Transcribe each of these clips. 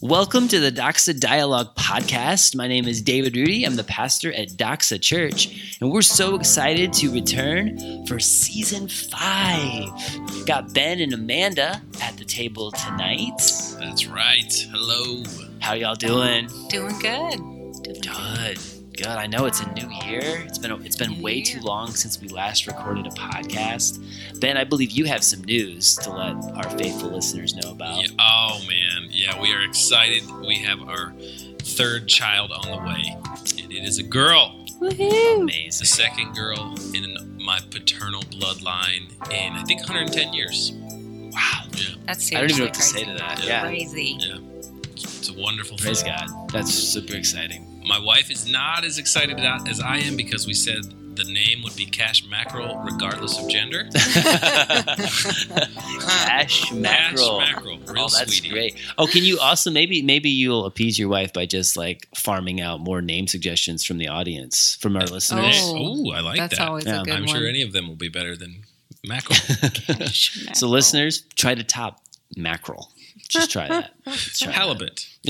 Welcome to the Doxa Dialogue podcast. My name is David Rudy. I'm the pastor at Doxa Church, and we're so excited to return for season five. Got Ben and Amanda at the table tonight. That's right. Hello. How y'all doing? Doing good. Doing Good. Good. I know it's a new year. It's been it's been way too long since we last recorded a podcast. Ben, I believe you have some news to let our faithful listeners know about. Yeah, oh man, yeah, we are excited. We have our third child on the way, and it is a girl. Woohoo! Amazing. The second girl in my paternal bloodline in I think 110 years. Wow. Yeah, That's I don't even know what to say to that. Yeah. Yeah. Crazy. yeah. It's, it's a wonderful Praise thing. God. That's super exciting. My wife is not as excited as I am because we said the name would be Cash Mackerel regardless of gender. Cash mackerel. Cash Mackerel, real oh, that's sweetie. great. Oh, can you also maybe maybe you'll appease your wife by just like farming out more name suggestions from the audience from our listeners? Oh, Oh, I like That's that. always Yeah, a good I'm one. sure any of them will be better than mackerel. Cash So listeners, try to top mackerel. Just try that. Just try that. Halibut.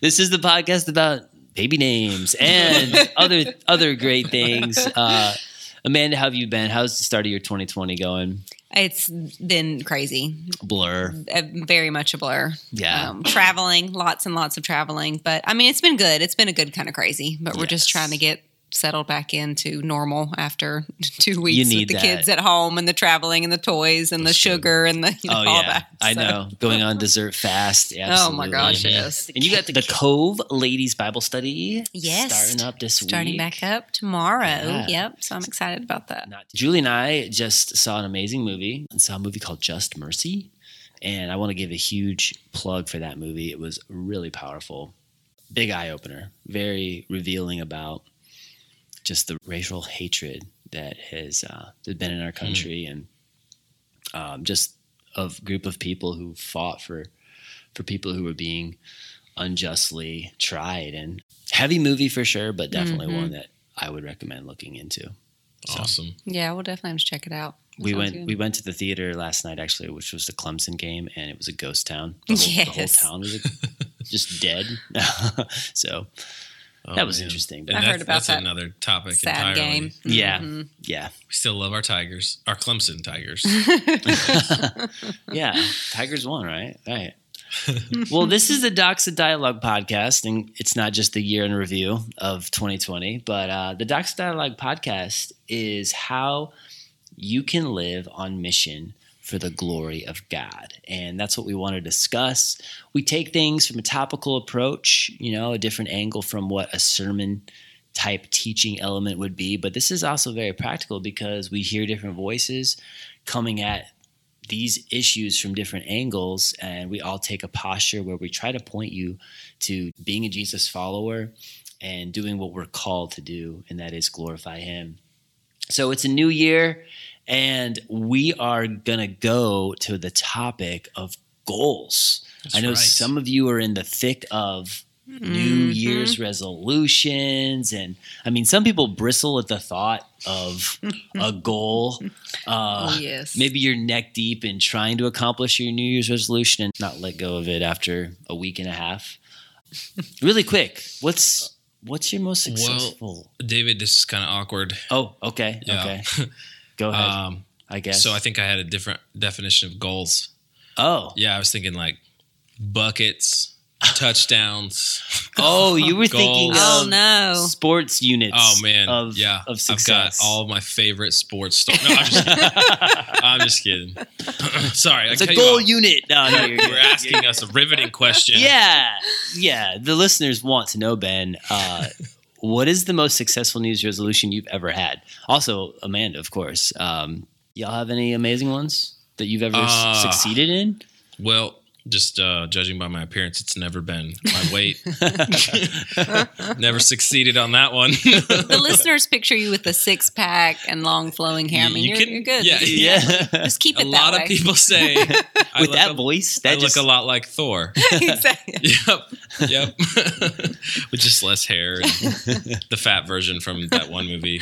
this is the podcast about baby names and other other great things. Uh, Amanda, how have you been? How's the start of your 2020 going? It's been crazy. Blur. Uh, very much a blur. Yeah. Um, traveling, lots and lots of traveling. But I mean, it's been good. It's been a good kind of crazy. But we're just trying to get settled back into normal after two weeks need with the that. kids at home and the traveling and the toys and the sugar and the you know, oh all yeah, that. I know. Going on dessert fast. Oh my gosh, yes. And you got the, Cove Ladies Bible Study. Yes. starting up this Starting week. Starting back up tomorrow. Yeah. Yep. So I'm excited about that. Not- Julie and I just saw an amazing movie. and Saw a movie called Just Mercy, and I want to give a huge plug for that movie. It was really powerful, big eye opener, very revealing about just the racial hatred that has uh, that been in our country, and um, just a group of people who fought for for people who were being unjustly tried. And heavy movie for sure, but definitely Mhm. one that I would recommend looking into. So- Awesome. Yeah, we'll definitely have to check it out. That we sounds went good. we went to the theater last night actually, which was the Clemson game, and it was a ghost town. The whole, the whole town was just dead. so Oh, That was man. interesting. And I heard about that's that another topic sad entirely. game. Yeah. Mhm. yeah, We still love our Tigers, our Clemson Tigers. yeah. Tigers won, right? Right. well, this is the Docs Doxa Dialogue podcast, and it's not just the year in review of 2020, but uh, the Doxa Dialogue podcast is how you can live on mission for the glory of God. And that's what we want to discuss. We take things from a topical approach, you know, a different angle from what a sermon type teaching element would be. But this is also very practical because we hear different voices coming at these issues from different angles. And we all take a posture where we try to point you to being a Jesus follower and doing what we're called to do, and that is glorify Him. So it's a new year, and we are going to go to the topic of goals. That's I know right. some of you are in the thick of New Mhm. Year's resolutions, and I mean, some people bristle at the thought of a goal. Uh, Oh, yes. Maybe you're neck deep in trying to accomplish your New Year's resolution and not let go of it after a week and a half. really quick, what's what's your most Well, successful? David, this is kind of awkward. oh, okay, Yeah. okay. Go ahead. um, I guess. so I think I had a different definition of goals. oh, Yeah, I was thinking like buckets, touchdowns. oh, you were thinking Goals. Oh no. sports units. Oh man, of yeah, of I've success. got all of my favorite sports stars. No, I'm just kidding. I'm just kidding. Sorry, it's I a cut you goal unit. No, no, you're good. We're asking us a riveting question. Yeah, yeah. The listeners want to know, Ben. Uh, what is the most successful New Year's resolution you've ever had? Also, Amanda, of course. Um, y'all have any amazing ones that you've ever Uh, succeeded in? Well, just uh, judging by my appearance, it's never been my weight. never succeeded on that one. the listeners picture you with a six pack and long flowing hair. I mean, You you're, can- you're good. yeah, yeah. Just keep a it that lot way. of people say With that a, voice, I that look a lot like Thor. exactly. yep, yep. With just less hair and the fat version from that one movie.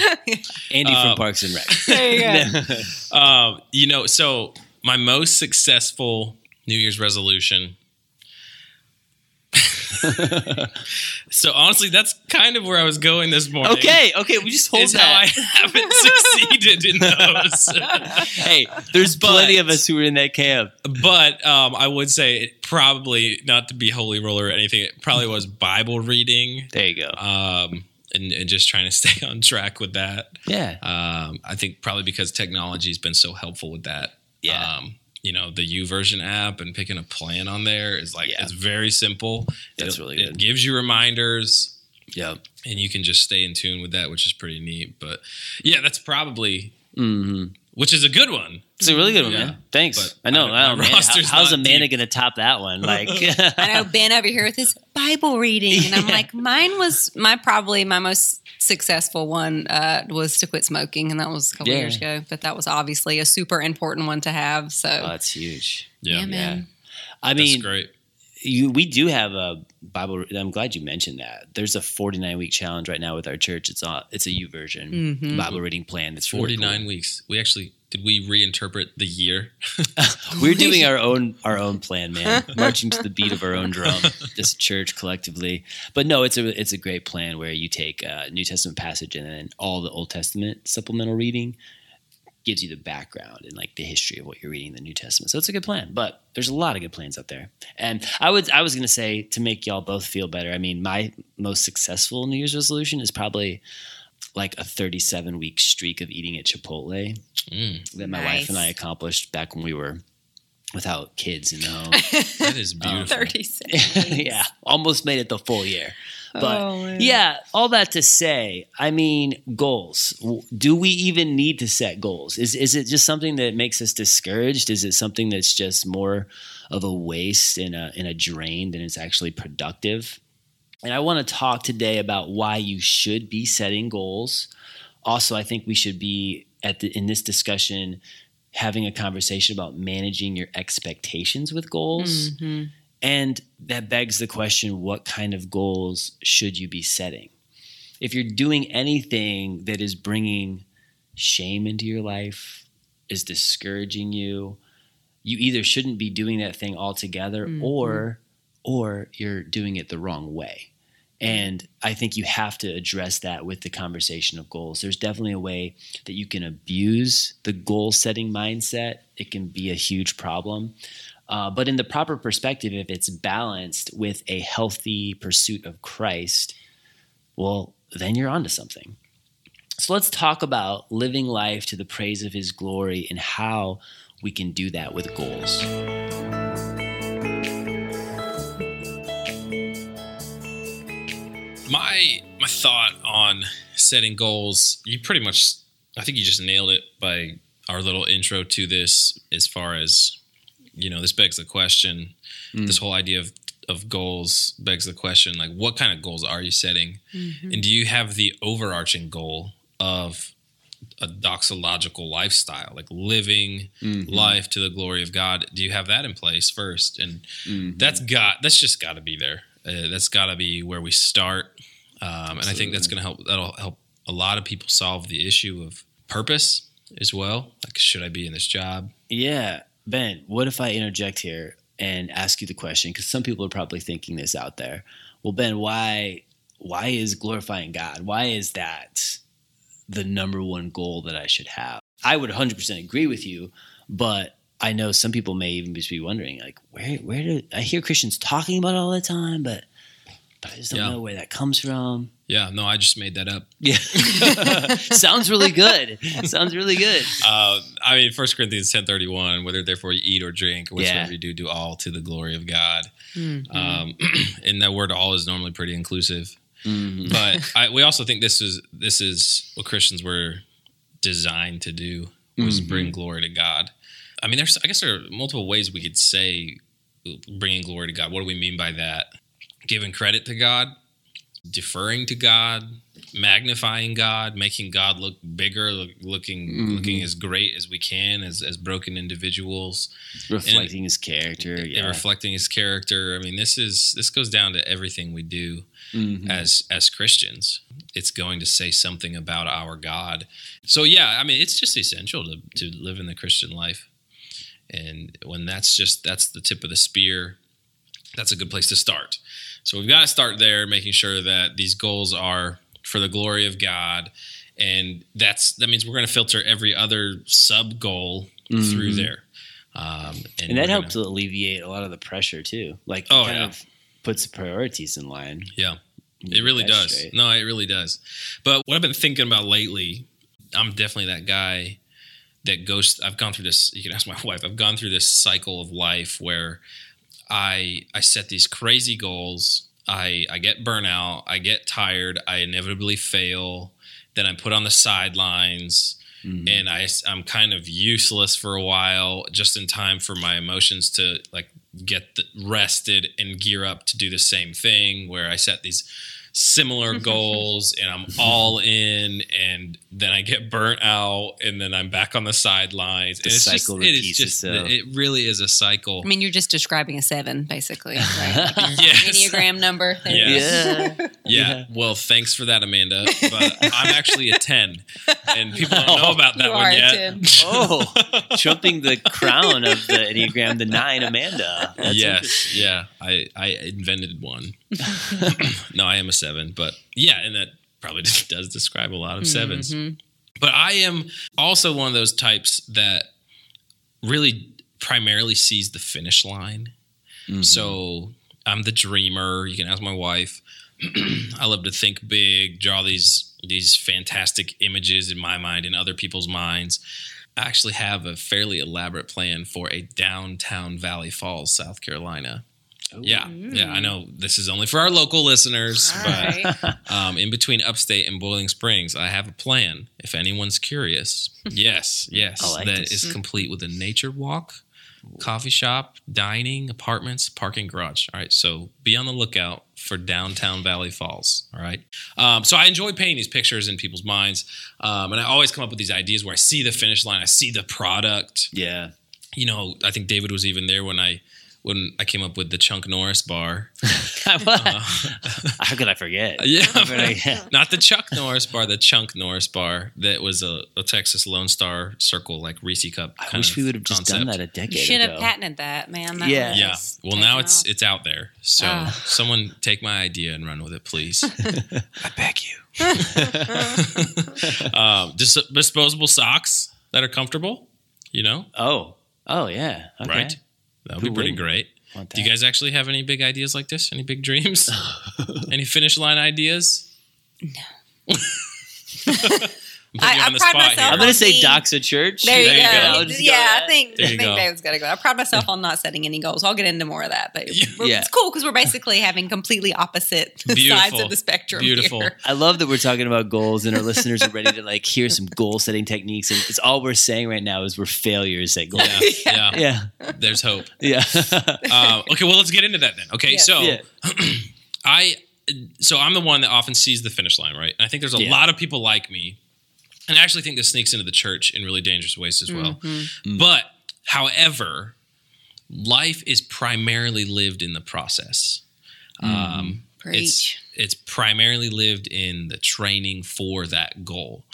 Andy from uh, Parks and Rec. There you go. Um, you know, so my most successful New Year's resolution. so honestly, that's kind of where I was going this morning. Okay, okay, we just hold Is how I haven't succeeded in those. hey, there's But- plenty of us who are in that camp. but um, I would say it probably not to be holy roller or anything. It probably was Bible reading, There you go. um, and, and just trying to stay on track with that. Yeah, Um, I think probably because technology's been so helpful with that. Yeah. Um, you know, the YouVersion app and picking a plan on there is like Yeah. it's very simple. That's It- really It gives you reminders yeah. and you can just stay in tune with that, which is pretty neat. But yeah, that's probably hmm which is a good one. It's a really good one, Yeah. man. Thanks. But I know. my- I know man. How- roster's how's not Amanda going to top that one? Like, I know Ben over here with his Bible reading, and I'm like, mine was my probably my most successful one uh, was to quit smoking, and that was a couple Yeah. years ago. But that was obviously a super important one to have. So Oh, that's huge. Yeah, yeah, man. I that's mean, great. you we do have a Bible. I'm glad you mentioned that. There's a 49 week challenge right now with our church. It's a it's a YouVersion Mhm. Bible reading plan. That's really Forty nine weeks. We actually did we reinterpret the year? We're doing our own our own plan, man. Marching to the beat of our own drum. This church collectively, but no, it's a it's a great plan where you take a New Testament passage and then all the Old Testament supplemental reading gives you the background and like the history of what you're reading in the New Testament. So it's a good plan. But there's a lot of good plans out there. And I would I was gonna say to make y'all both feel better. I mean, my most successful New Year's resolution is probably like a 37 week streak of eating at Chipotle Mm, that my Nice. wife and I accomplished back when we were without kids in the home. that is beautiful. thirty six. yeah, almost made it the full year. But Oh, yeah, all that to say, I mean, goals. Do we even need to set goals? Is is it just something that makes us discouraged? Is it something that's just more of a waste and a and a drain than it's actually productive? And I want to talk today about why you should be setting goals. Also, I think we should be at the in this discussion having a conversation about managing your expectations with goals. Mhm. And that begs the question what kind of goals should you be setting? If you're doing anything that is bringing shame into your life, is discouraging you, you either shouldn't be doing that thing altogether Mhm. or or you're doing it the wrong way. And I think you have to address that with the conversation of goals. There's definitely a way that you can abuse the goal setting mindset. It can be a huge problem. Uh, but in the proper perspective, if it's balanced with a healthy pursuit of Christ, well, then you're onto something. So let's talk about living life to the praise of his glory and how we can do that with goals. my my thought on setting goals you pretty much i think you just nailed it by our little intro to this as far as you know this begs the question Mm. this whole idea of of goals begs the question like what kind of goals are you setting Mhm. and do you have the overarching goal of a doxological lifestyle like living Mm-hmm. life to the glory of god do you have that in place first and Mhm. that's got that's just got to be there. Uh, that's got to be where we start, um, and I think that's going to help. That'll help a lot of people solve the issue of purpose as well. Like, should I be in this job? Yeah, Ben, what if I interject here and ask you the question? Because some people are probably thinking this out there. Well, Ben, why why is glorifying God? Why is that the number one goal that I should have? I would 100% agree with you, but I know some people may even just be wondering, like, where where do I hear Christians talking about it all the time, but but I just don't Yeah. know where that comes from. Yeah, no, I just made that up. Yeah, sounds really good. Sounds really good. Uh, I mean, First Corinthians ten thirty one. Whether therefore you eat or drink, or whatsoever Yeah. you do, do all to the glory of God. Mhm. Um, and that word "all" is normally pretty inclusive. Mhm. but I, we also think this is this is what Christians were designed to do was Mhm. bring glory to God. I mean, there's I guess there are multiple ways we could say bringing glory to God. What do we mean by that? Giving credit to God, deferring to God, magnifying God, making God look bigger, look, looking Mhm. looking as great as we can as as broken individuals reflecting his character. and Yeah. reflecting his character. I mean, this is this goes down to everything we do Mhm. as as Christians. It's going to say something about our God. So yeah, I mean, it's just essential to to live in the Christian life. And when that's just that's the tip of the spear, that's a good place to start. So we've got to start there, making sure that these goals are for the glory of God, and that's that means we're going to filter every other sub goal through Mhm. there. Um, And we're that gonna- helps alleviate a lot of the pressure too. Like, it Oh, kind yeah. of puts the priorities in line. Yeah. It really does. straight. No, it really does. But what I've been thinking about lately, I'm definitely that guy that goes. I've gone through this. You can ask my wife. I've gone through this cycle of life where I I set these crazy goals. I I get burnout. I get tired. I inevitably fail. Then I'm put on the sidelines Mhm. and I, I'm kind of useless for a while, just in time for my emotions to like get the, rested and gear up to do the same thing. Where I set these similar mm-hmm. goals and I'm all in, and then I get burnt out, and then I'm back on the sidelines. The and it's cycle just, it is repeats just, itself. it really is a cycle. I mean, you're just describing a seven, basically. Right? Yes. Enneagram number. Yes. Yeah. Yeah. Yeah. Well, thanks for that, Amanda. But I'm actually a 10, and people don't know about that You one are a yet. 10. oh, jumping the crown of the Enneagram, the nine, Amanda. That's yes, yeah, I I invented one. no, I am a seven, but yeah, and that probably does describe a lot of 7s Mhm. But I am also one of those types that really primarily sees the finish line. Mhm. So I'm the dreamer. You can ask my wife. I love to think big, draw these these fantastic images in my mind and other people's minds. I actually have a fairly elaborate plan for a downtown Valley Falls, South Carolina. Oh. Yeah, yeah, I know this is only for our local listeners, All but right. um, in between Upstate and Boiling Springs, I have a plan. If anyone's curious, yes, yes, like that this. is complete with a nature walk, coffee shop, dining, apartments, parking garage. All right, so be on the lookout for downtown Valley Falls. All right, um, so I enjoy painting these pictures in people's minds, um, and I always come up with these ideas where I see the finish line, I see the product. Yeah. You know, I think David was even there when I when I came up with the Chunk Norris bar. How could I forget? Yeah, I- not the Chuck Norris bar, the Chunk Norris bar that was a, a Texas Lone Star Circle, like Reese Cup. I kind wish of we would have just done that a decade You should ago. have patented that, man. That Yeah. Yeah. Well, now it's off. it's out there. So Ah. someone take my idea and run with it, please. I beg you. um, dis- disposable socks that are comfortable. You know, Oh. Oh yeah. Okay. right? That would be pretty great. Do you guys actually have any big ideas like this? Any big dreams? any finish line ideas? No. I- I pride myself I'm gonna say being- Doxa Church. There you There you go. go. I'll go Yeah, I think, I think go. David's got to go. I pride myself on not setting any goals. I'll get into more of that, but Yeah. it's cool because we're basically having completely opposite sides of the spectrum Beautiful. here. I love that we're talking about goals and our listeners are ready to like hear some goal setting techniques. And it's all we're saying right now is we're failures at goals. Yeah, yeah. Yeah. There's hope. Yeah. um, okay, well, let's get into that then. Okay, Yes. so Yeah. I, so I'm the one that often sees the finish line, right? And I think there's a Yeah. lot of people like me, and I actually think this sneaks into the church in really dangerous ways as well. Mm-hmm. But, however, life is primarily lived in the process. Um, it's it's primarily lived in the training for that goal.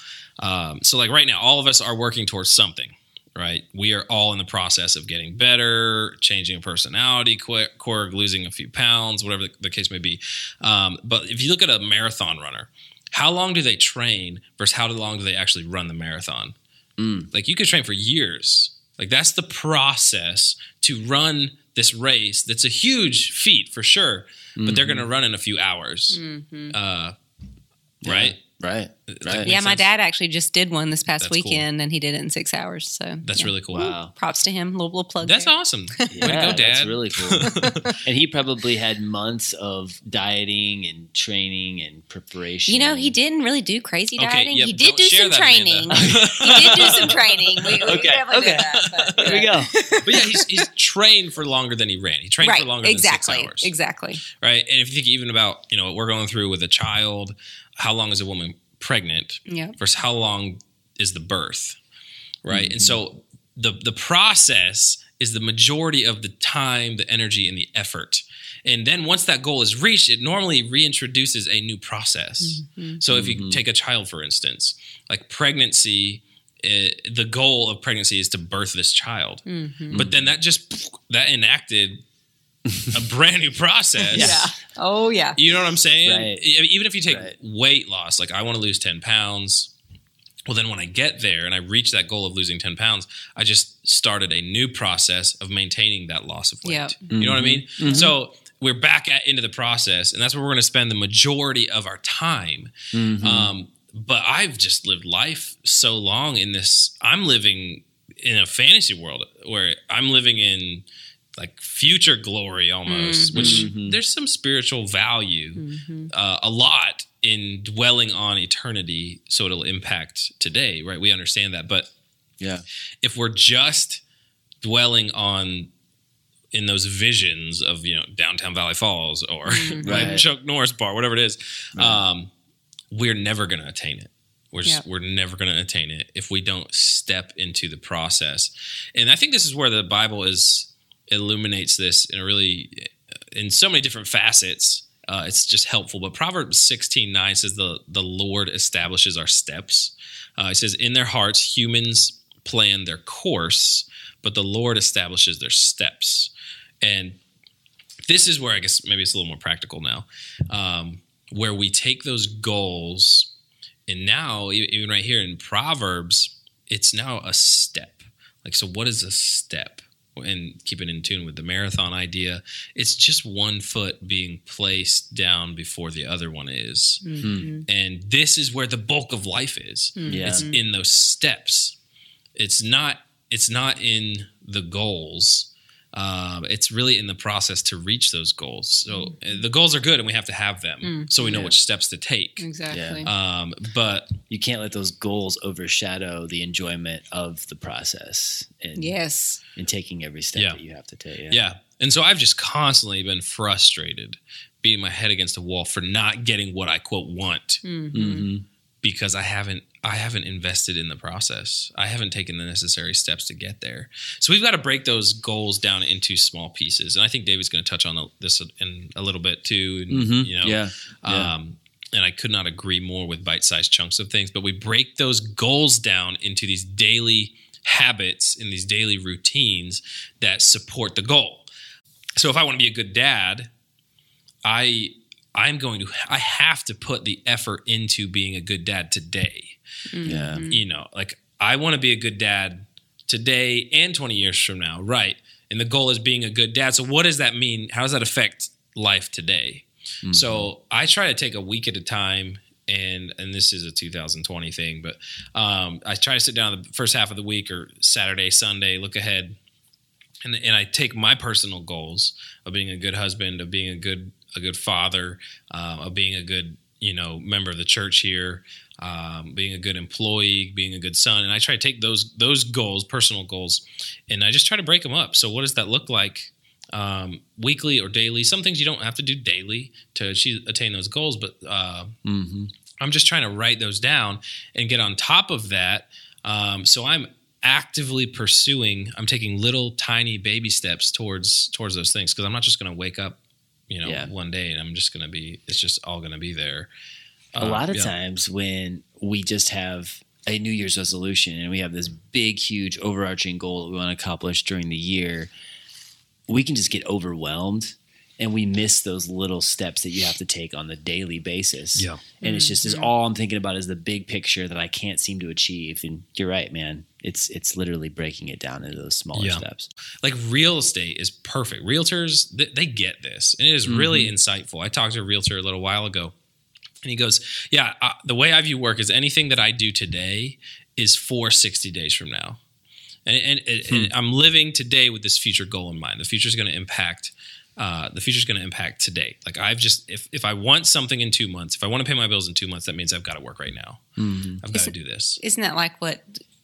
Um, so, like right now, all of us are working towards something, right? We are all in the process of getting better, changing a personality qu- quirk, losing a few pounds, whatever the, the case may be. Um, but if you look at a marathon runner, how long do they train versus how long do they actually run the marathon? Mm. Like you could train for years. Like that's the process to run this race. That's a huge feat for sure, but they're going to run in a few hours. Mhm. Uh, right? Right. Right. Yeah, my sense? dad actually just did one this past That's cool. weekend, and he did it in six hours. So That's yeah. really cool. Wow. props to him. Little, little plug. That's there. awesome. Way to go, Dad. That's really cool. and he probably had months of dieting and training and preparation. You know, he didn't really do crazy Okay, dieting. yep, he did don't do some that, training. He did do some training. We, we Okay, okay. did that. But, Here we go. but yeah, he's, he's trained for longer than he ran. He trained Right, for longer exactly, than six hours. exactly. Right. And if you think even about, you know, what we're going through with a child, how long is a woman pregnant Yeah. versus how long is the birth? Right. Mm-hmm. And so the the process is the majority of the time, the energy, and the effort. And then once that goal is reached, it normally reintroduces a new process. Mhm. So if you Mhm. take a child, for instance, like pregnancy uh, the goal of pregnancy is to birth this child. Mhm. But then that just that enacted a brand new process. Yeah. Oh yeah. You know what I'm saying? Right. Even if you take Right. weight loss, like I want to lose 10 pounds. Well, then when I get there and I reach that goal of losing 10 pounds, I just started a new process of maintaining that loss of weight. Yep. You know what I mean? Mhm. So we're back at, into the process, and that's where we're going to spend the majority of our time. Mhm. Um, but I've just lived life so long in this. I'm living in a fantasy world where I'm living in like future glory almost, which Mhm. there's some spiritual value, Mhm. uh, a lot in dwelling on eternity, so it'll impact today, right? We understand that, but yeah. if we're just dwelling on in those visions of you know downtown Valley Falls or Mhm. like Chuck Norris bar, whatever it is, Right. um, we're never going to attain it. We're just, Yep. we're never going to attain it if we don't step into the process. And I think this is where the Bible is illuminates this in a really in so many different facets. Uh, it's just helpful. But Proverbs sixteen nine says the the Lord establishes our steps. Uh, it says in their hearts humans plan their course, but the Lord establishes their steps. And this is where I guess maybe it's a little more practical now, um, where we take those goals, and now even right here in Proverbs, it's now a step. Like, so what is a step? And keep it in tune with the marathon idea. It's just one foot being placed down before the other one is. Mhm. And this is where the bulk of life is. Yeah. It's in those steps. It's not. It's not in the goals. Um, it's really in the process to reach those goals. So uh, the goals are good, and we have to have them, Mm. so we know Yeah. which steps to take. Exactly. Um, but You can't let those goals overshadow the enjoyment of the process and, yes. and taking every step Yeah. that you have to take. yeah. and so I've just constantly been frustrated, beating my head against the wall for not getting what I quote want Mhm. hmm because I haven't I haven't invested in the process. I haven't taken the necessary steps to get there. So we've got to break those goals down into small pieces, and I think David's going to touch on this in a little bit too. And, hmm You know, yeah. Yeah. Um, and I could not agree more with bite-sized chunks of things. But we break those goals down into these daily habits and these daily routines that support the goal. So if I want to be a good dad, I I'm going to I have to put the effort into being a good dad today. Yeah. Mhm. You know, like I want to be a good dad today and 20 years from now, right? And the goal is being a good dad. So what does that mean? How does that affect life today? Mhm. So I try to take a week at a time, and and this is a 2020 thing, but um, I try to sit down the first half of the week or Saturday, Sunday, look ahead, and and I take my personal goals of being a good husband, of being a good a good father, um, of being a good you know member of the church here, um, being a good employee, being a good son, and I try to take those those goals, personal goals, and I just try to break them up. So what does that look like? um, weekly or daily. Some things you don't have to do daily to achieve, attain those goals, but uh, Mhm. I'm just trying to write those down and get on top of that. Um, so I'm actively pursuing. I'm taking little tiny baby steps towards towards those things because I'm not just going to wake up, you know, Yeah. one day and I'm just going to be. It's just all going to be there. a Um, lot of yeah. times when we just have a New Year's resolution and we have this big, huge, overarching goal that we want to accomplish during the year, we can just get overwhelmed and we miss those little steps that you have to take on the daily basis. Yeah. And it's just is Mhm. all I'm thinking about is the big picture that I can't seem to achieve. And you're right, man. It's it's literally breaking it down into those smaller Yeah. steps. like real estate is perfect. Realtors, they, they get this, and it is really Mm-hmm. insightful. I talked to a realtor a little while ago, and he goes, "Yeah, uh, the way I view work is anything that I do today is for sixty days from now, and, and, and- and Hmm. I'm living today with this future goal in mind. The future is going to impact." Uh, the future is going to impact today. Like I've just, if, if I want something in two months, if I want to pay my bills in two months, that means I've got to work right now. Mhm. I've got to Isn't- do this. Isn't that like what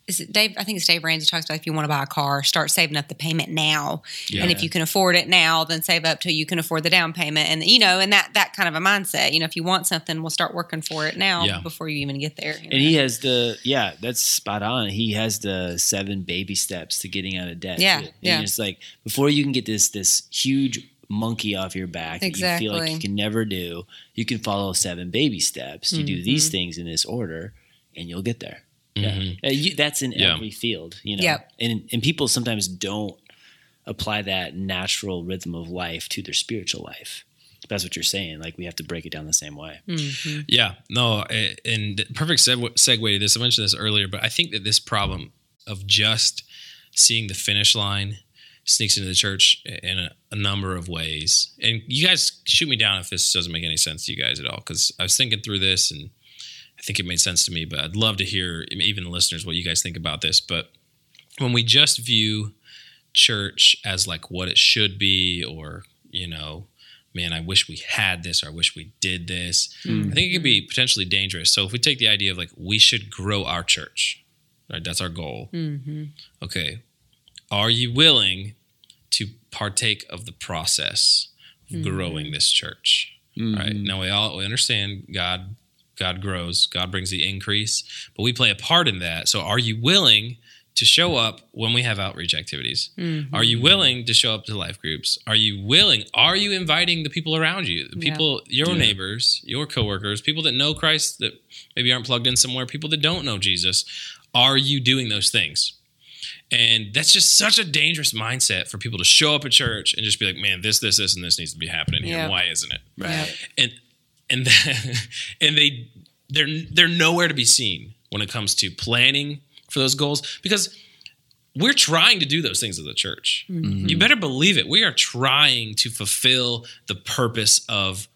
is it Dave? I think it's Dave Ramsey talks about if you want to buy a car, start saving up the payment now. yeah. And if you can afford it now, then save up till you can afford the down payment. And you know, and that that kind of a mindset. You know, if you want something, we'll start working for it now Yeah. before you even get there. you And know? he has the yeah, that's spot on. He has the seven baby steps to getting out of debt. Yeah, too. And yeah. It's like before you can get this this huge monkey off your back that you feel like you can never do, you can follow seven baby steps. You do these Mhm. things in this order, and you'll get there. Mhm. Yeah. Uh, you- that's in Yeah. every field, you know. Yep. And and people sometimes don't apply that natural rhythm of life to their spiritual life. That's what you're saying. Like we have to break it down the same way. Mhm. Yeah, no, and perfect segue, segue to this. I mentioned this earlier, but I think that this problem of just seeing the finish line sneaks into the church in a, a number of ways. And you guys shoot me down if this doesn't make any sense to you guys at all, because I was thinking through this and I think it made sense to me. But I'd love to hear even the listeners what you guys think about this. But when we just view church as like what it should be, or you know, man, I wish we had this, or I wish we did this. Mm. I think it could be potentially dangerous. So if we take the idea of like we should grow our church, right? That's our goal. Mhm. Okay. Are you willing to partake of the process of growing this church? Right. Mhm. Now we all we understand God God grows, God brings the increase, but we play a part in that. So are you willing to show up when we have outreach activities? Mhm. Are you willing to show up to life groups? Are you willing? Are you inviting the people around you, the Yeah. people, your Yeah. neighbors, your coworkers, people that know Christ that maybe aren't plugged in somewhere, people that don't know Jesus? Are you doing those things? And that's just such a dangerous mindset for people to show up at church and just be like, "Man, this, this, this, and this needs to be happening here. Yeah. Why isn't it?" Right. and and and they they're they're nowhere to be seen when it comes to planning for those goals because we're trying to do those things as a church. Mm-hmm. You better believe it. We are trying to fulfill the purpose of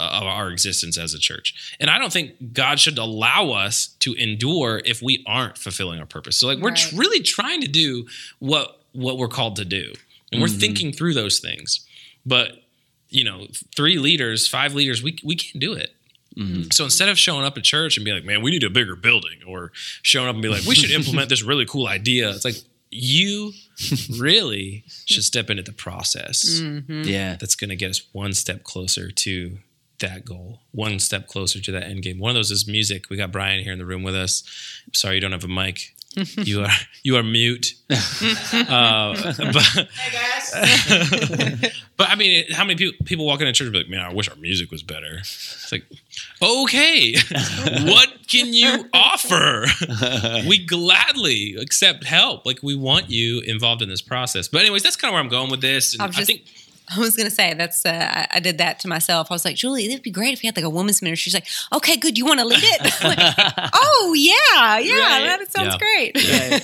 Uh, of our existence as a church. And I don't think God should allow us to endure if we aren't fulfilling our purpose. So like we're Right. tr- really trying to do what what we're called to do. And we're mm-hmm. thinking through those things. But you know, three leaders, five leaders, we we can't do it. Mm-hmm. So instead of showing up at church and being like, "Man, we need a bigger building," or showing up and be like, "We should implement this really cool idea," it's like you really should step into the process mm-hmm. Yeah. that's going to get us one step closer to that goal, one step closer to that end game. One of those is music. We got Brian here in the room with us. I'm sorry you don't have a mic. you are you are mute. uh, but, but I mean, how many people people walk into church and be like, "Man, I wish our music was better." It's like, okay, what can you offer? we gladly accept help. Like we want you involved in this process. But anyways, that's kind of where I'm going with this. And I I, was just- think I was gonna say that's uh, I, I did that to myself. I was like, Julie, it'd be great if we had like a woman's ministry. She's like, okay, good. You want to lead it? Like, oh yeah, yeah, Right. that sounds Yeah. great.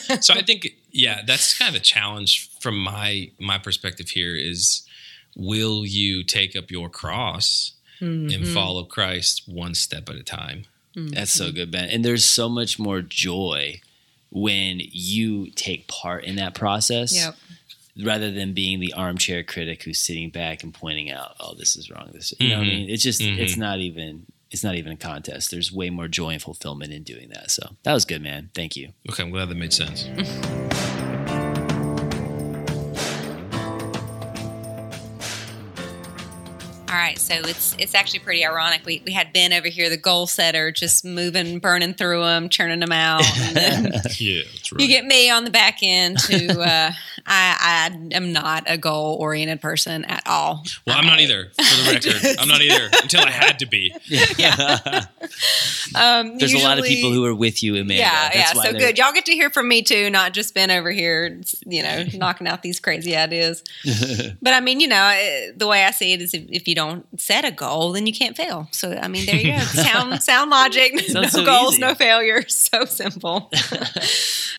Right. so I think yeah, that's kind of a challenge from my my perspective here is will you take up your cross Mm-hmm. and follow Christ one step at a time? That's so good, Ben. And there's so much more joy when you take part in that process Yep. Rather than being the armchair critic who's sitting back and pointing out, oh, this is wrong. This, you know what I mean? It's just, Mhm. it's not even, it's not even a contest. There's way more joy and fulfillment in doing that. So that was good, man. Thank you. Okay, I'm glad that made sense. All right, so it's it's actually pretty ironic. We we had Ben over here, the goal setter, just moving, burning through them, churning them out. And then Yeah, that's right. you get me on the back end to. uh, I I am not a goal oriented person at all. well, I'm not either, for the record. I'm not either until I had to be. Um, There's a lot of people who are with you, Amanda. Yeah, That's yeah. So good. Y'all get to hear from me too, not just Ben over here, you know, knocking out these crazy ideas. But I mean, you know, the way I see it is if, if you don't set a goal, then you can't fail. So I mean, there you go. sound sound logic. no so goals, easy. no failures. So simple.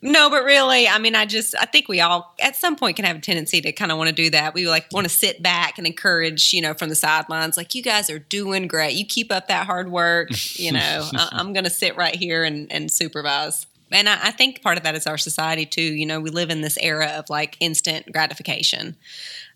no, but really, I mean, I just I think we all at some point can have a tendency to kind of want to do that. We like want to sit back and encourage, you know, from the sidelines, like you guys are doing great. You keep up that hard work. You know, I, I'm going to sit right here and, and supervise. And I, I think part of that is our society too. You know, we live in this era of like instant gratification.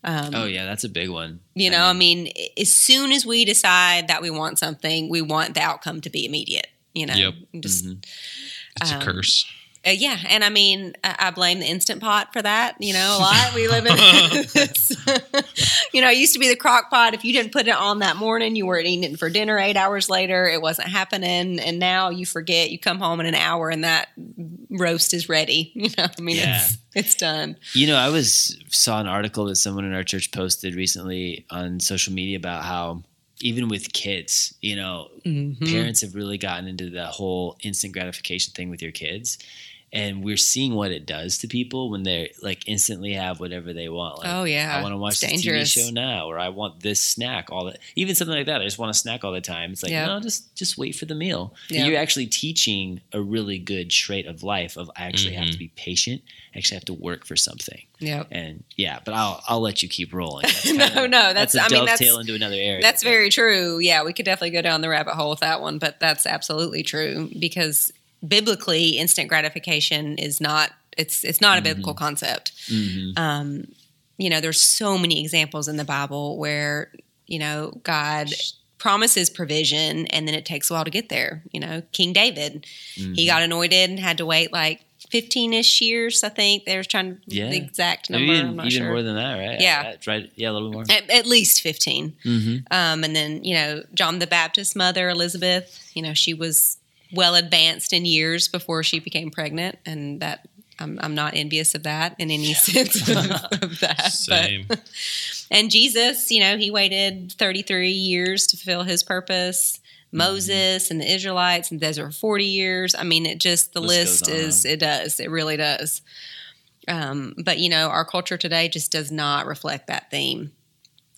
Um, oh, yeah, that's a big one. you know, I mean, as soon as we decide that we want something, we want the outcome to be immediate. You know, Yep. just It's Um, a curse. uh, yeah, and I mean, I, I blame the instant pot for that. You know, a lot. We live in, you know, it used to be the crock pot. If you didn't put it on that morning, you weren't eating it for dinner. Eight hours later, it wasn't happening, and now you forget. You come home in an hour, and that roast is ready. You know, I mean, Yeah. it's it's done. You know, I was saw an article that someone in our church posted recently on social media about how even with kids, you know, Mhm. parents have really gotten into the whole instant gratification thing with your kids. And we're seeing what it does to people when they're like instantly have whatever they want. Like, Oh, yeah. I want to watch It's this dangerous. TV show now, or I want this snack. All that, even something like that. I just want a snack all the time. It's like Yeah. no, just just wait for the meal. Yeah. You're actually teaching a really good trait of life. Of I actually have Mhm. to be patient. I actually have to work for something. Yeah, And yeah, but I'll I'll let you keep rolling. That's No, kinda- no, that's- a I mean, that's- dovetail into another area. That's but- very true. Yeah, we could definitely go down the rabbit hole with that one, but that's absolutely true because biblically, instant gratification is not it's it's not a biblical concept. Mhm. Um, you know, there's so many examples in the Bible where you know God promises provision and then it takes a while to get there. You know, King David, Mm-hmm. he got anointed and had to wait like 15ish years, I think. They were trying to Yeah. the exact number. Maybe even, even sure. more than that, right? Yeah. Right. Yeah, a little more. at, at least 15. hmm Um, and then, you know, John the Baptist's mother, Elizabeth, you know, she was well advanced in years before she became pregnant. And that I'm, I'm not envious of that in any sense of, of that. Same. But, and Jesus, you know, he waited 33 years to fulfill his purpose. Mm-hmm. Moses and the Israelites in the desert for 40 years. I mean, it just, the List list, is, it does, it really does. Um, but, you know, our culture today just does not reflect that theme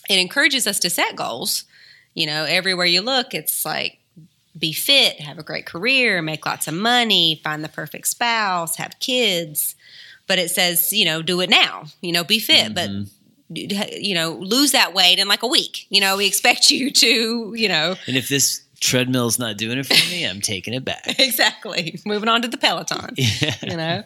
it encourages us to set goals. You know, everywhere you look, it's like be fit, have a great career, make lots of money, find the perfect spouse, have kids. But it says, you know, do it now. You know, be fit, but mm-hmm. you know, lose that weight in like a week. You know, we expect you to, you know, And if this treadmill's not doing it for me, I'm taking it back. exactly. Moving on to the Peloton. yeah. you know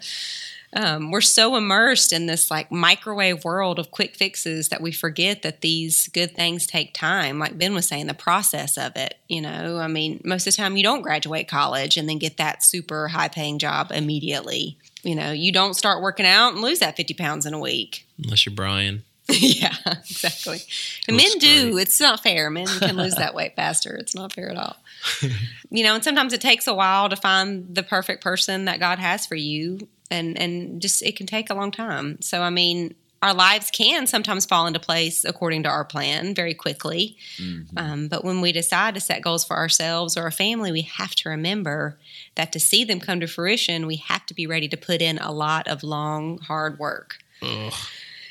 um, we're so immersed in this like microwave world of quick fixes that we forget that these good things take time like ben was saying the process of it you know? I mean most of the time you don't graduate college and then get that super high paying job immediately. You know you don't start working out and lose that 50 pounds in a week. Unless you're Brian. yeah exactly. And men do. great. it's not fair. Men can lose that weight faster. It's not fair at all. You know and sometimes it takes a while to find the perfect person that god has for you and and just it can take a long time so i mean our lives can sometimes fall into place according to our plan very quickly um, but when we decide to set goals for ourselves or our family we have to remember that to see them come to fruition we have to be ready to put in a lot of long hard work Ugh.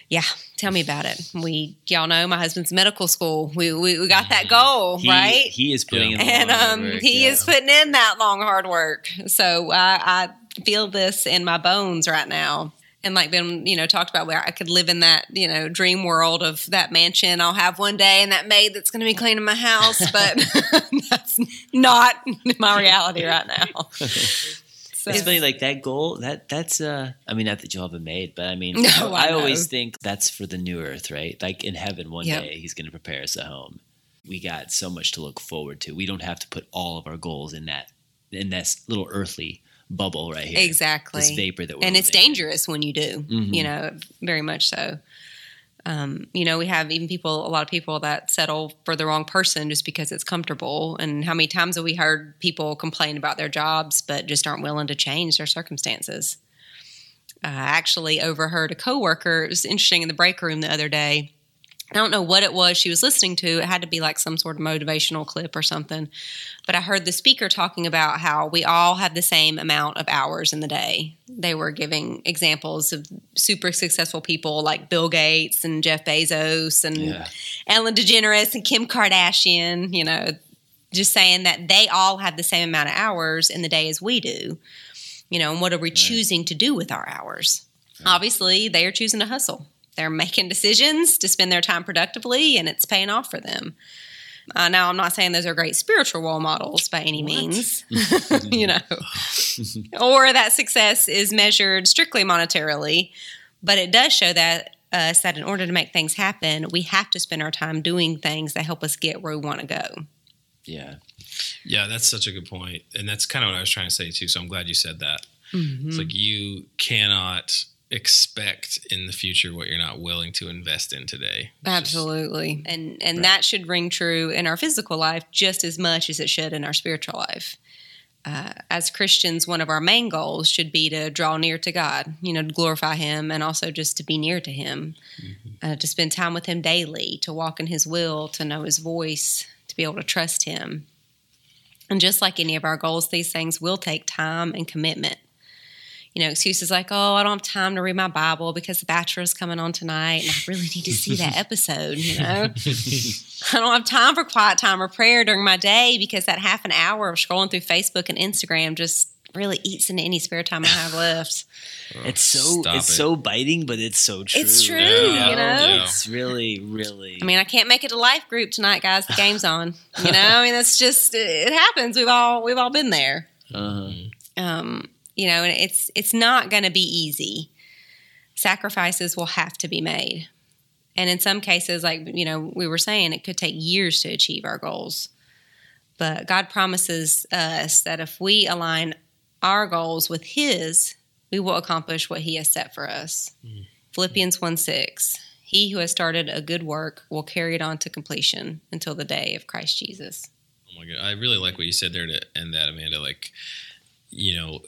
yeah, tell me about it. We, y'all know, my husband's medical school. We we, we got that goal, He, right? He is putting Yeah. in and um, work, he yeah. is putting in that long hard work. So I, I feel this in my bones right now. And like been you know, talked about where I could live in that, you know, dream world of that mansion I'll have one day and that maid that's going to be cleaning my house, but that's not my reality right now. So, It's funny, like that goal. That that's uh. I mean, not that you'll have a maid, but I mean, No, I, I always think that's for the new earth, right? Like in heaven, one Yep. day He's going to prepare us a home. We got so much to look forward to. We don't have to put all of our goals in that in this little earthly bubble right here. exactly. This vapor that and it's in. dangerous when you do Mhm. you know very much so um, you know we have even people a lot of people that settle for the wrong person just because it's comfortable and how many times have we heard people complain about their jobs but just aren't willing to change their circumstances uh, i actually overheard a coworker it was interesting in the break room the other day I don't know what it was she was listening to. It had to be like some sort of motivational clip or something. But I heard the speaker talking about how we all have the same amount of hours in the day. They were giving examples of super successful people like Bill Gates and Jeff Bezos and Yeah. Ellen DeGeneres and Kim Kardashian, you know, just saying that they all have the same amount of hours in the day as we do. You know, and what are we choosing to do with our hours? Obviously, they are choosing to hustle. They're making decisions to spend their time productively, and it's paying off for them. Uh, now, I'm not saying those are great spiritual role models by any means, you know, or that success is measured strictly monetarily, but it does show that us that in order to make things happen, we have to spend our time doing things that help us get where we want to go. Yeah. Yeah, that's such a good point. And that's kind of what I was trying to say too. So I'm glad you said that. Mm-hmm. It's like you cannot expect in the future what you're not willing to invest in today. It's just- Absolutely. And and Right. that should ring true in our physical life just as much as it should in our spiritual life. Uh, as Christians, one of our main goals should be to draw near to God, you know, to glorify Him and also just to be near to Him, uh, to spend time with Him daily, to walk in His will, to know His voice, to to be able to trust Him. And just like any of our goals, these things will take time and commitment. You know, excuses like, oh, I don't have time to read my Bible because The Bachelor is coming on tonight and I really need to see that episode, you know? I don't have time for quiet time or prayer during my day because that half an hour of scrolling through Facebook and Instagram just really eats into any spare time I have left. It's so Stop it's it. so biting, but it's so true. It's true, Yeah. you know? Yeah. It's really, really. I mean, I can't make it a life group tonight, guys. The game's on. You know, I mean, that's just it happens. We've all we've all been there. uh Um, you know, and it's it's not going to be easy. Sacrifices will have to be made, and in some cases, like you know, we were saying, it could take years to achieve our goals. But God promises us that if we align our goals with His, we will accomplish what He has set for us. Mm. Philippians 1 6. He who has started a good work will carry it on to completion until the day of Christ Jesus. Oh my god, I really like what you said there to end that, Amanda. Like, you know,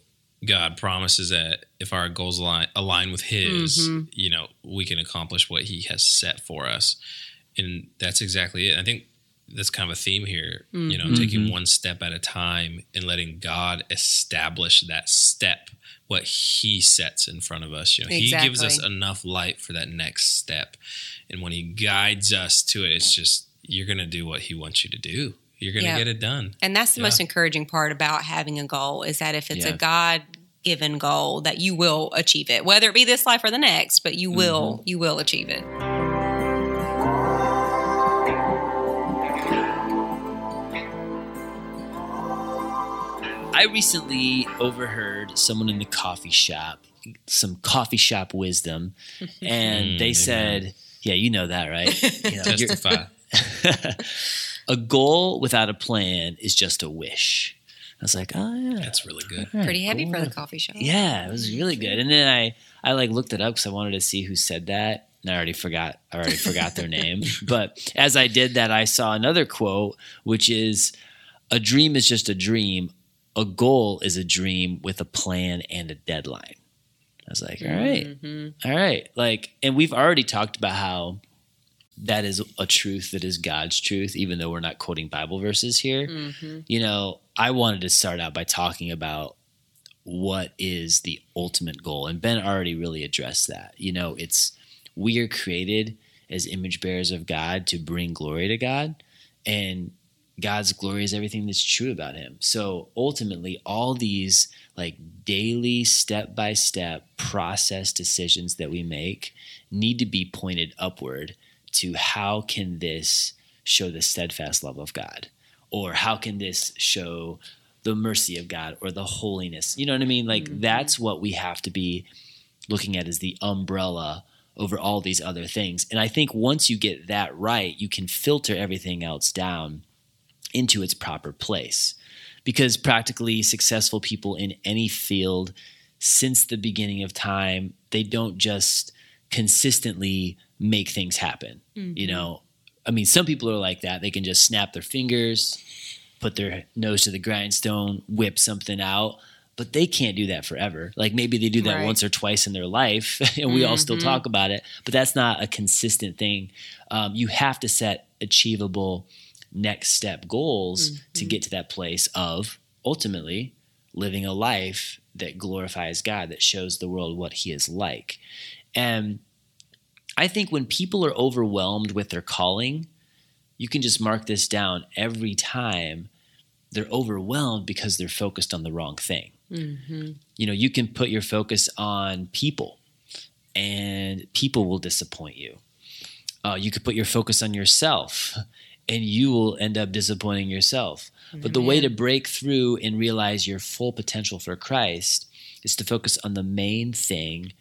God promises that if our goals align, align with His, Mhm. you know, we can accomplish what He has set for us, and that's exactly it. I think that's kind of a theme here. You know, Mhm. taking one step at a time and letting God establish that step, what He sets in front of us. You know, He gives us enough light for that next step, and when He guides us to it, it's just you're going to do what He wants you to do. You're going to Yeah. get it done. And that's the Yeah. most encouraging part about having a goal is that if it's Yeah. a God given goal that you will achieve it, whether it be this life or the next, but you will you will achieve it. I recently overheard someone in the coffee shop, some coffee shop wisdom, and Mm, they amen. said, "Yeah, you know that, right? You know, Testify. a goal without a plan is just a wish." I was like, "Oh yeah, That's really good. all right, Pretty heavy cool. for the coffee shop. Yeah, it was really good. And then I I like looked it up because I wanted to see who said that. And I already forgot. I already forgot their name. But as I did that, I saw another quote, which is, "A dream is just a dream. A goal is a dream with a plan and a deadline." I was like, "All right, Mhm. all right." Like, and we've already talked about how that is a truth that is God's truth, even though we're not quoting Bible verses here Mhm. you know, I wanted to start out by talking about what is the ultimate goal. And Ben already really addressed that. You know, it's we are created as image bearers of God to bring glory to God. And God's glory is everything that's true about him. So ultimately, all these like daily step by step process decisions that we make need to be pointed upward to how can this show the steadfast love of God? Or how can this show the mercy of God or the holiness? You know what I mean? Like Mhm. that's what we have to be looking at as the umbrella over all these other things. And I think once you get that right, you can filter everything else down into its proper place. Because practically successful people in any field since the beginning of time, they don't just consistently make things happen. You Mhm. know, I mean, some people are like that. They can just snap their fingers, put their nose to the grindstone, whip something out, but they can't do that forever. Like maybe they do that Right. once or twice in their life, and we all still Mhm. talk about it, but that's not a consistent thing. Um, you have to set achievable next step goals to Mhm. get to that place of ultimately living a life that glorifies God, that shows the world what He is like. And I think when people are overwhelmed with their calling, you can just mark this down every time they're overwhelmed because they're focused on the wrong thing. Mhm. You know, you can put your focus on people and people will disappoint you. Uh, you could put your focus on yourself and you will end up disappointing yourself. But the way to break through and realize your full potential for Christ is to focus on the main thing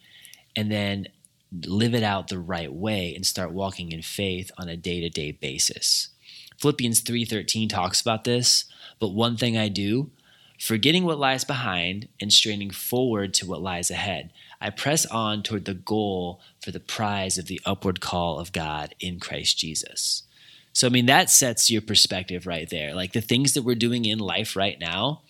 and then live it out the right way and start walking in faith on a day-to-day basis. Philippians 3:13 talks about this, but one thing I do, forgetting what lies behind and straining forward to what lies ahead, I press on toward the goal for the prize of the upward call of God in Christ Jesus. So, I mean, that sets your perspective right there. Like the things that we're doing in life right now,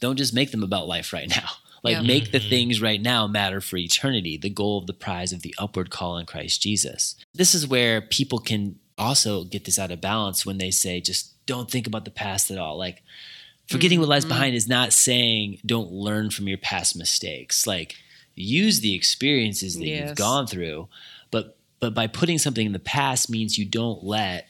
don't just make them about life right now. Like, Yeah. make the Mhm. things right now matter for eternity, the goal of the prize of the upward call in Christ Jesus. This is where people can also get this out of balance when they say, just don't think about the past at all. Like forgetting what lies Mhm. behind is not saying don't learn from your past mistakes. Like use the experiences that Yes. you've gone through, but but by putting something in the past means you don't let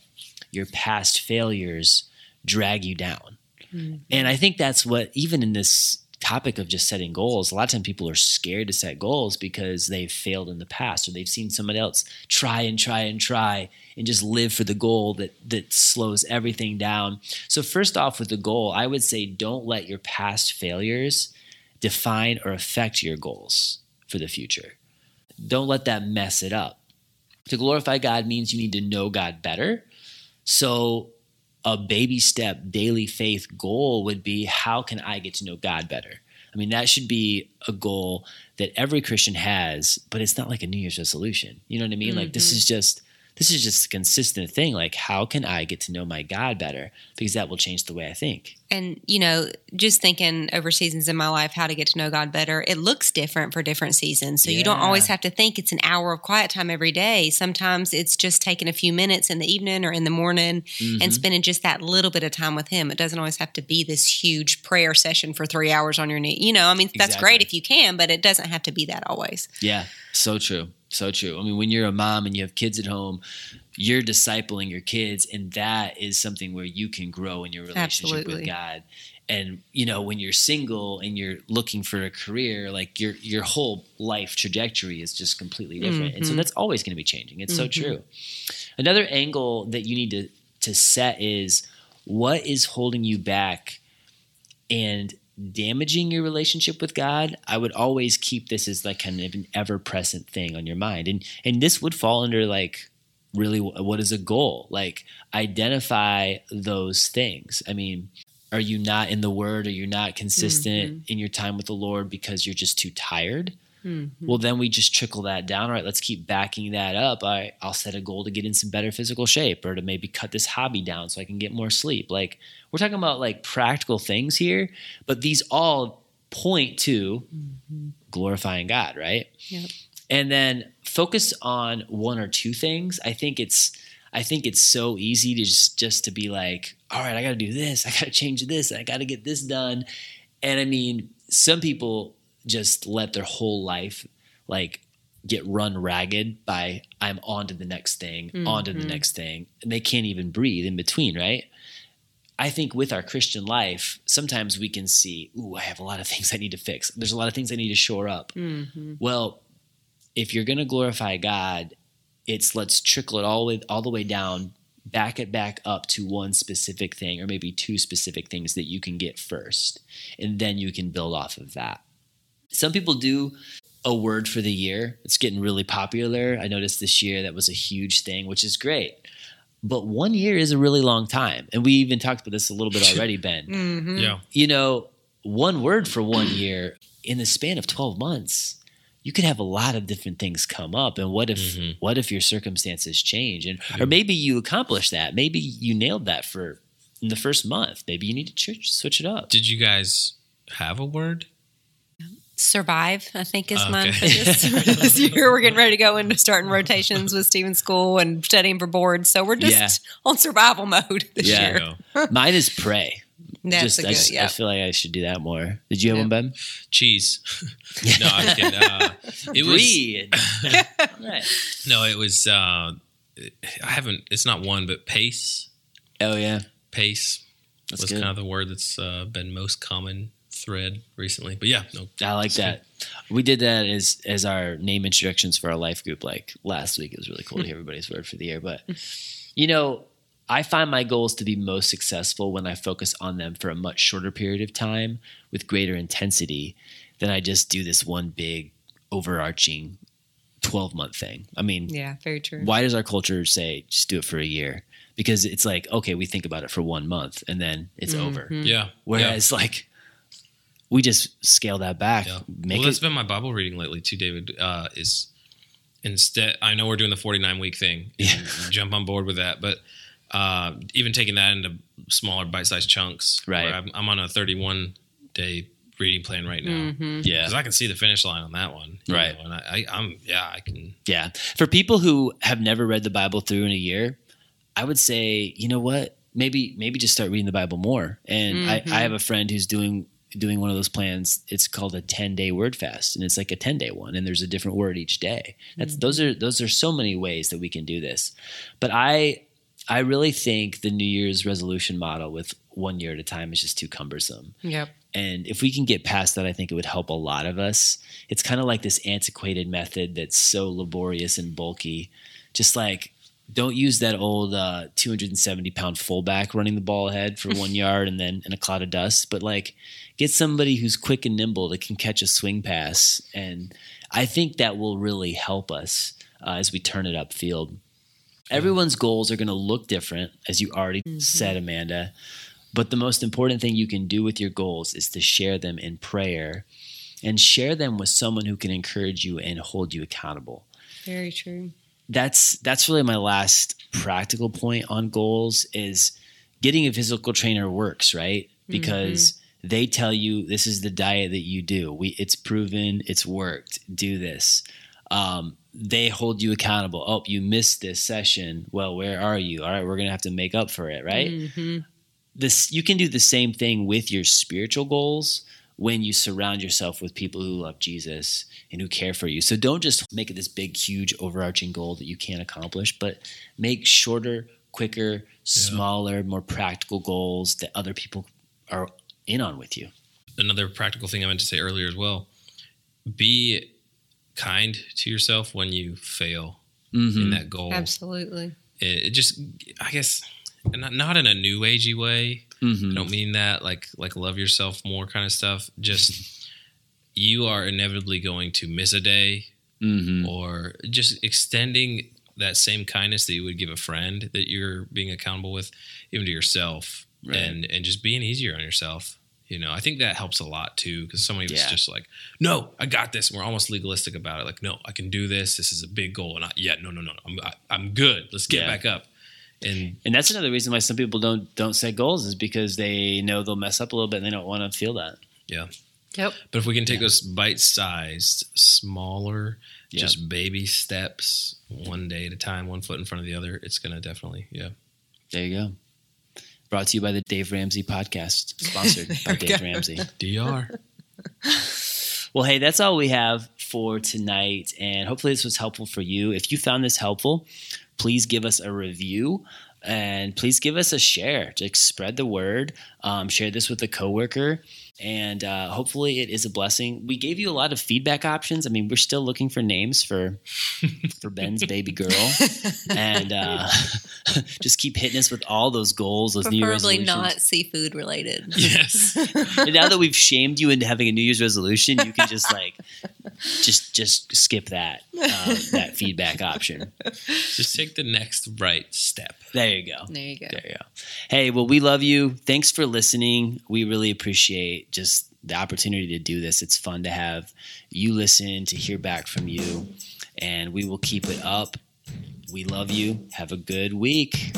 your past failures drag you down. Mhm. And I think that's what even in this topic of just setting goals, a lot of times people are scared to set goals because they've failed in the past or they've seen someone else try and try and try and just live for the goal that that slows everything down. So first off with the goal, I would say don't let your past failures define or affect your goals for the future. Don't let that mess it up. To glorify God means you need to know God better. So a baby step daily faith goal would be how can I get to know God better? I mean, that should be a goal that every Christian has, but it's not like a New Year's resolution. You know what I mean? Like this is mm-hmm. just this is just a consistent thing. Like, how can I get to know my God better? Because that will change the way I think. and you know just thinking over seasons in my life how to get to know god better it looks different for different seasons so you don't always have to think it's an hour of quiet time every day sometimes it's just taking a few minutes in the evening or in the morning Mhm. and spending just that little bit of time with him it doesn't always have to be this huge prayer session for three hours on your knee you know i mean that's great if you can but it doesn't have to be that always Yeah, so true. So true. I mean, when you're a mom and you have kids at home, you're discipling your kids, and that is something where you can grow in your relationship Absolutely. with God. And you know, when you're single and you're looking for a career, like your your whole life trajectory is just completely different. And so Mhm. that's always going to be changing. It's so Mhm. true. Another angle that you need to to set is what is holding you back and damaging your relationship with God, I would always keep this as like kind of an ever present thing on your mind. And and this would fall under like really what is a goal? Like identify those things. I mean, are you not in the word? Are you not consistent mm-hmm. in your time with the Lord because you're just too tired? Mm-hmm. Well, then we just trickle that down. All right, let's keep backing that up. Right, I'll set a goal to get in some better physical shape or to maybe cut this hobby down so I can get more sleep. Like, we're talking about like practical things here, but these all point to mm-hmm. glorifying God, right? Yep. And then focus on one or two things. I think it's I think it's so easy to just just to be like, all right, I got to do this, I got to change this, I got to get this done. And I mean, some people just let their whole life like get run ragged by I'm on to the next thing, on to the Mhm. next thing, and they can't even breathe in between, right? I think with our Christian life, sometimes we can see, ooh, I have a lot of things I need to fix. There's a lot of things I need to shore up. Mm-hmm. Well, if you're going to glorify God, it's let's trickle it all the way, all the way down, back it back up to one specific thing, or maybe two specific things that you can get first, and then you can build off of that. Some people do a word for the year. It's getting really popular. I noticed this year that was a huge thing, which is great. But one year is a really long time, and we even talked about this a little bit already, Ben Mm-hmm. Yeah. you know, one word for one year in the span of 12 months, you could have a lot of different things come up. And what if Mhm. what if your circumstances change? And Yeah. or maybe you accomplish that. Maybe you nailed that for in the first month. Maybe you need to ch- switch it up. Did you guys have a word? Survive i think is mine for Okay. this, this year we're getting ready to go into starting rotations with Stephen's school and studying for boards so we're just Yeah. on survival mode this Yeah. year No. Mine is pray. that's just, a I, good just- I yeah feel like I should do that more. Did you have Yeah. one, Ben? Cheese. no, I'm kidding. Uh, it was Breathe. All right. no, it was. Uh, I haven't. It's not one, but pace. Oh yeah, Pace that's was good. kind of the word that's uh, been most common thread recently. But yeah, no. I like That's that. We did that as as our name introductions for our life group like last week. It was really cool to hear everybody's word for the year. But you know, I find my goals to be most successful when I focus on them for a much shorter period of time with greater intensity than I just do this one big overarching 12 month thing. I mean, yeah very true why does our culture say just do it for a year? Because it's like, okay, we think about it for one month and then it's over. Mhm. Yeah. Whereas like we just scale that back. Yeah. Make well, it that's been my Bible reading lately too, David. Uh, is instead, I know we're doing the 49 week thing. Yeah. Jump on board with that. But uh, even taking that into smaller bite sized chunks. Right. where I'm, I'm on a 31 day reading plan right now. Mhm. yeah. Because I can see the finish line on that one. Right. know, and I, I, I'm, yeah, I can. Yeah. For people who have never read the Bible through in a year, I would say, you know what? maybe maybe just start reading the Bible more. And Mhm. I, I have a friend who's doing doing one of those plans. It's called a ten day word fast, and it's like a ten day one, and there's a different word each day. That's mm-hmm. those are those are so many ways that we can do this. But I I really think the New Year's resolution model with one year at a time is just too cumbersome. Yep. And if we can get past that, I think it would help a lot of us. It's kind of like this antiquated method that's so laborious and bulky. Just like, don't use that old uh, 270 pound fullback running the ball ahead for one yard and then in a cloud of dust. But like, get somebody who's quick and nimble that can catch a swing pass. And I think that will really help us uh, as we turn it upfield. Everyone's goals are going to look different, as you already said, Amanda. But the most important thing you can do with your goals is to share them in prayer and share them with someone who can encourage you and hold you accountable. Very true. That's that's really my last practical point on goals is getting a physical trainer works, right? Because they tell you this is the diet that you do. We it's proven, it's worked. Do this. Um, they hold you accountable. Oh, you missed this session. Well, where are you? All right, we're gonna have to make up for it, right? Mhm. this you can do the same thing with your spiritual goals when you surround yourself with people who love Jesus and who care for you. So don't just make it this big huge overarching goal that you can't accomplish, but make shorter, quicker, smaller, more practical goals that other people are in on with you. Another practical thing I meant to say earlier as well: be kind to yourself when you fail Mm-hmm. in that goal. Absolutely. It, it just, I guess, not, not in a new agey way. Mm-hmm. I don't mean that like like love yourself more kind of stuff. Just you are inevitably going to miss a day, Mm-hmm. or just extending that same kindness that you would give a friend that you're being accountable with, even to yourself, Right. and and just being easier on yourself. You know, I think that helps a lot too because somebody was Yeah. just like, "No, I got this." And we're almost legalistic about it. Like, "No, I can do this. This is a big goal." And I, yeah, no, no, no, I'm I, I'm good. Let's get Yeah. back up. And And that's another reason why some people don't don't set goals is because they know they'll mess up a little bit and they don't want to feel that. yeah, Yep. But if we can take those bite-sized, smaller, Yeah. just baby steps, one day at a time, one foot in front of the other, it's gonna definitely, yeah. There you go. Brought to you by the Dave Ramsey podcast, sponsored by Dave Ramsey. Dr. Well, hey, that's all we have for tonight. And hopefully, this was helpful for you. If you found this helpful, please give us a review and please give us a share. Just spread the word. Um, share this with a coworker. And uh, hopefully, it is a blessing. We gave you a lot of feedback options. I mean, we're still looking for names for for Ben's baby girl, and uh, just keep hitting us with all those goals, those New Year Preferably resolutions. not seafood related. yes. And now that we've shamed you into having a New Year's resolution, you can just like just just skip that um, that feedback option. Just take the next right step. There you go. There you go. There you go. Hey, well, we love you. Thanks for listening. We really appreciate just the opportunity to do this. It's fun to have you listen, to hear back from you, and we will keep it up. We love you. Have a good week.